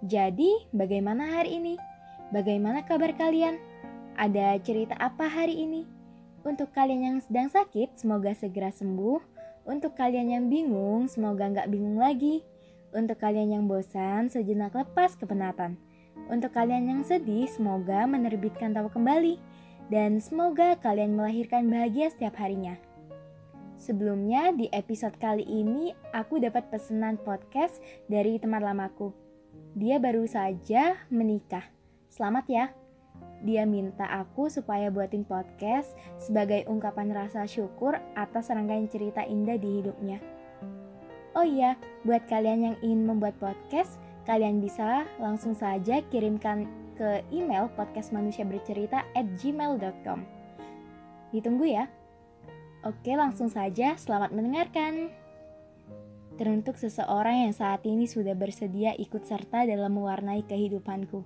Jadi, bagaimana hari ini? Bagaimana kabar kalian? Ada cerita apa hari ini? Untuk kalian yang sedang sakit, semoga segera sembuh. Untuk kalian yang bingung, semoga nggak bingung lagi. Untuk kalian yang bosan, sejenak lepas kepenatan. Untuk kalian yang sedih, semoga menerbitkan tawa kembali. Dan semoga kalian melahirkan bahagia setiap harinya. Sebelumnya, di episode kali ini, aku dapat pesanan podcast dari teman lamaku. Dia baru saja menikah. Selamat ya. Dia minta aku supaya buatin podcast sebagai ungkapan rasa syukur atas rangkaian cerita indah di hidupnya. Oh iya, buat kalian yang ingin membuat podcast, kalian bisa langsung saja kirimkan ke email podcastmanusiabercerita at gmail.com. Ditunggu ya. Oke, langsung saja. Selamat mendengarkan teruntuk seseorang yang saat ini sudah bersedia ikut serta dalam mewarnai kehidupanku.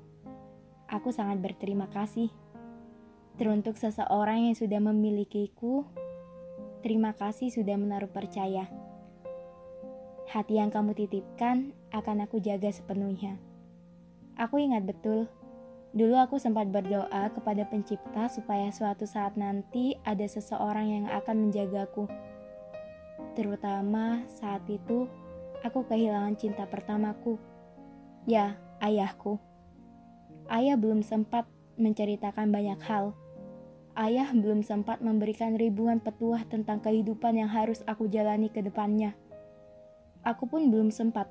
Aku sangat berterima kasih. Teruntuk seseorang yang sudah memilikiku, terima kasih sudah menaruh percaya. Hati yang kamu titipkan akan aku jaga sepenuhnya. Aku ingat betul, dulu aku sempat berdoa kepada Pencipta supaya suatu saat nanti ada seseorang yang akan menjagaku Terutama saat itu aku kehilangan cinta pertamaku. Ya, ayahku. Ayah belum sempat menceritakan banyak hal. Ayah belum sempat memberikan ribuan petuah tentang kehidupan yang harus aku jalani ke depannya. Aku pun belum sempat,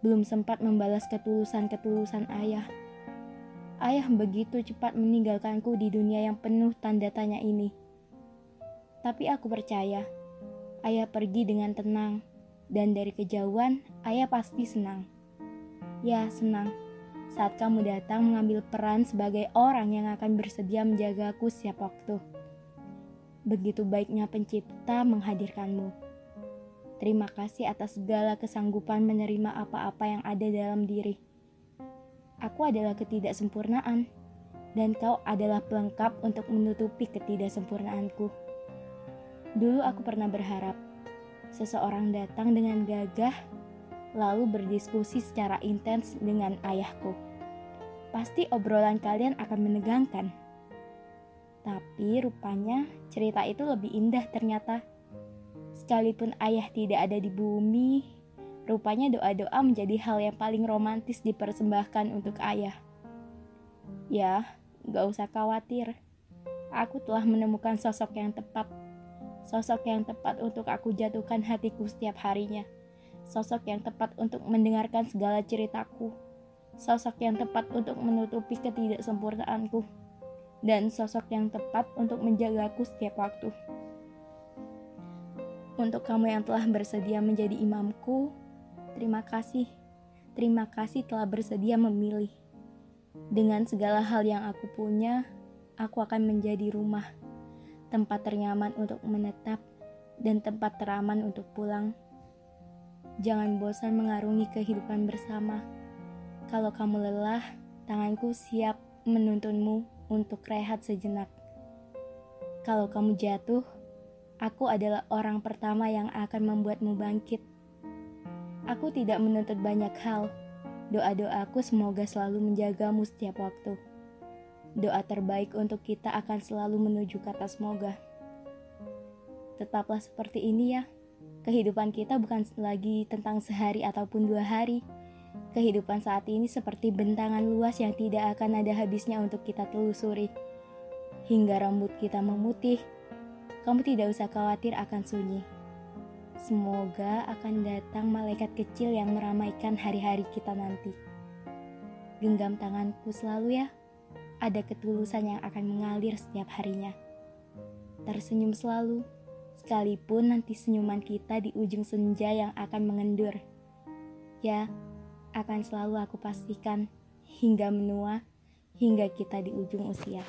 belum sempat membalas ketulusan-ketulusan ayah. Ayah begitu cepat meninggalkanku di dunia yang penuh tanda tanya ini. Tapi aku percaya, ayah pergi dengan tenang, dan dari kejauhan ayah pasti senang. Ya, senang saat kamu datang mengambil peran sebagai orang yang akan bersedia menjagaku setiap waktu. Begitu baiknya pencipta menghadirkanmu. Terima kasih atas segala kesanggupan menerima apa-apa yang ada dalam diri. Aku adalah ketidaksempurnaan, dan kau adalah pelengkap untuk menutupi ketidaksempurnaanku. Dulu aku pernah berharap seseorang datang dengan gagah lalu berdiskusi secara intens dengan ayahku. Pasti obrolan kalian akan menegangkan. Tapi rupanya cerita itu lebih indah ternyata. Sekalipun ayah tidak ada di bumi, rupanya doa-doa menjadi hal yang paling romantis dipersembahkan untuk ayah. Ya, gak usah khawatir. Aku telah menemukan sosok yang tepat sosok yang tepat untuk aku jatuhkan hatiku setiap harinya, sosok yang tepat untuk mendengarkan segala ceritaku, sosok yang tepat untuk menutupi ketidaksempurnaanku, dan sosok yang tepat untuk menjagaku setiap waktu. Untuk kamu yang telah bersedia menjadi imamku, terima kasih. Terima kasih telah bersedia memilih. Dengan segala hal yang aku punya, aku akan menjadi rumah tempat ternyaman untuk menetap, dan tempat teraman untuk pulang. Jangan bosan mengarungi kehidupan bersama. Kalau kamu lelah, tanganku siap menuntunmu untuk rehat sejenak. Kalau kamu jatuh, aku adalah orang pertama yang akan membuatmu bangkit. Aku tidak menuntut banyak hal. Doa-doaku semoga selalu menjagamu setiap waktu. Doa terbaik untuk kita akan selalu menuju kata semoga. Tetaplah seperti ini ya. Kehidupan kita bukan lagi tentang sehari ataupun dua hari. Kehidupan saat ini seperti bentangan luas yang tidak akan ada habisnya untuk kita telusuri. Hingga rambut kita memutih, kamu tidak usah khawatir akan sunyi. Semoga akan datang malaikat kecil yang meramaikan hari-hari kita nanti. Genggam tanganku selalu ya ada ketulusan yang akan mengalir setiap harinya. Tersenyum selalu, sekalipun nanti senyuman kita di ujung senja yang akan mengendur. Ya, akan selalu aku pastikan hingga menua, hingga kita di ujung usia.